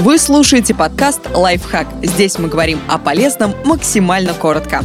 Вы слушаете подкаст «Лайфхак». Здесь мы говорим о полезном максимально коротко.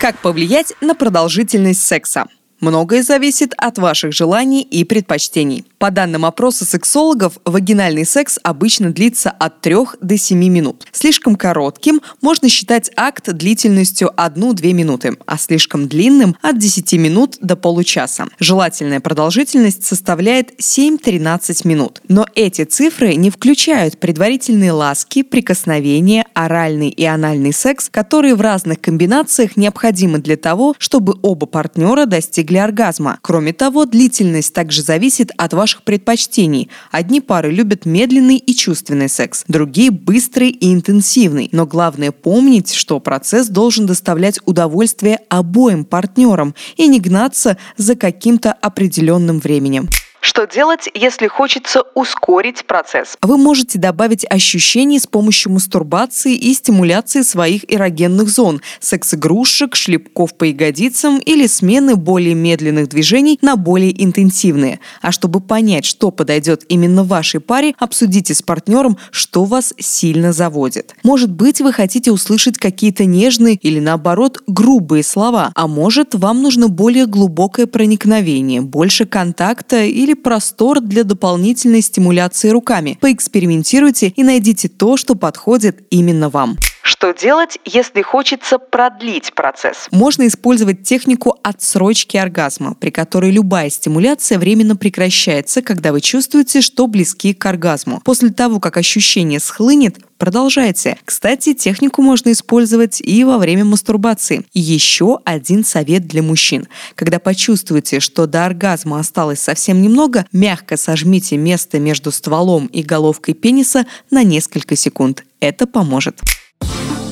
Как повлиять на продолжительность секса? Многое зависит от ваших желаний и предпочтений. По данным опроса сексологов, вагинальный секс обычно длится от 3 до 7 минут. Слишком коротким можно считать акт длительностью 1-2 минуты, а слишком длинным – от 10 минут до получаса. Желательная продолжительность составляет 7-13 минут. Но эти цифры не включают предварительные ласки, прикосновения, оральный и анальный секс, которые в разных комбинациях необходимы для того, чтобы оба партнера достигли оргазма. Кроме того, длительность также зависит от ваших предпочтений. Одни пары любят медленный и чувственный секс, другие – быстрый и интенсивный. Но главное помнить, что процесс должен доставлять удовольствие обоим партнерам и не гнаться за каким-то определенным временем. Что делать, если хочется ускорить процесс? Вы можете добавить ощущений с помощью мастурбации и стимуляции своих эрогенных зон, секс-игрушек, шлепков по ягодицам или смены более медленных движений на более интенсивные. А чтобы понять, что подойдет именно вашей паре, обсудите с партнером, что вас сильно заводит. Может быть, вы хотите услышать какие-то нежные или наоборот грубые слова, а может, вам нужно более глубокое проникновение, больше контакта или простор для дополнительной стимуляции руками. Поэкспериментируйте и найдите то, что подходит именно вам. Что делать, если хочется продлить процесс? Можно использовать технику отсрочки оргазма, при которой любая стимуляция временно прекращается, когда вы чувствуете, что близки к оргазму. После того, как ощущение схлынет, продолжайте. Кстати, технику можно использовать и во время мастурбации. Еще один совет для мужчин. Когда почувствуете, что до оргазма осталось совсем немного, мягко сожмите место между стволом и головкой пениса на несколько секунд. Это поможет.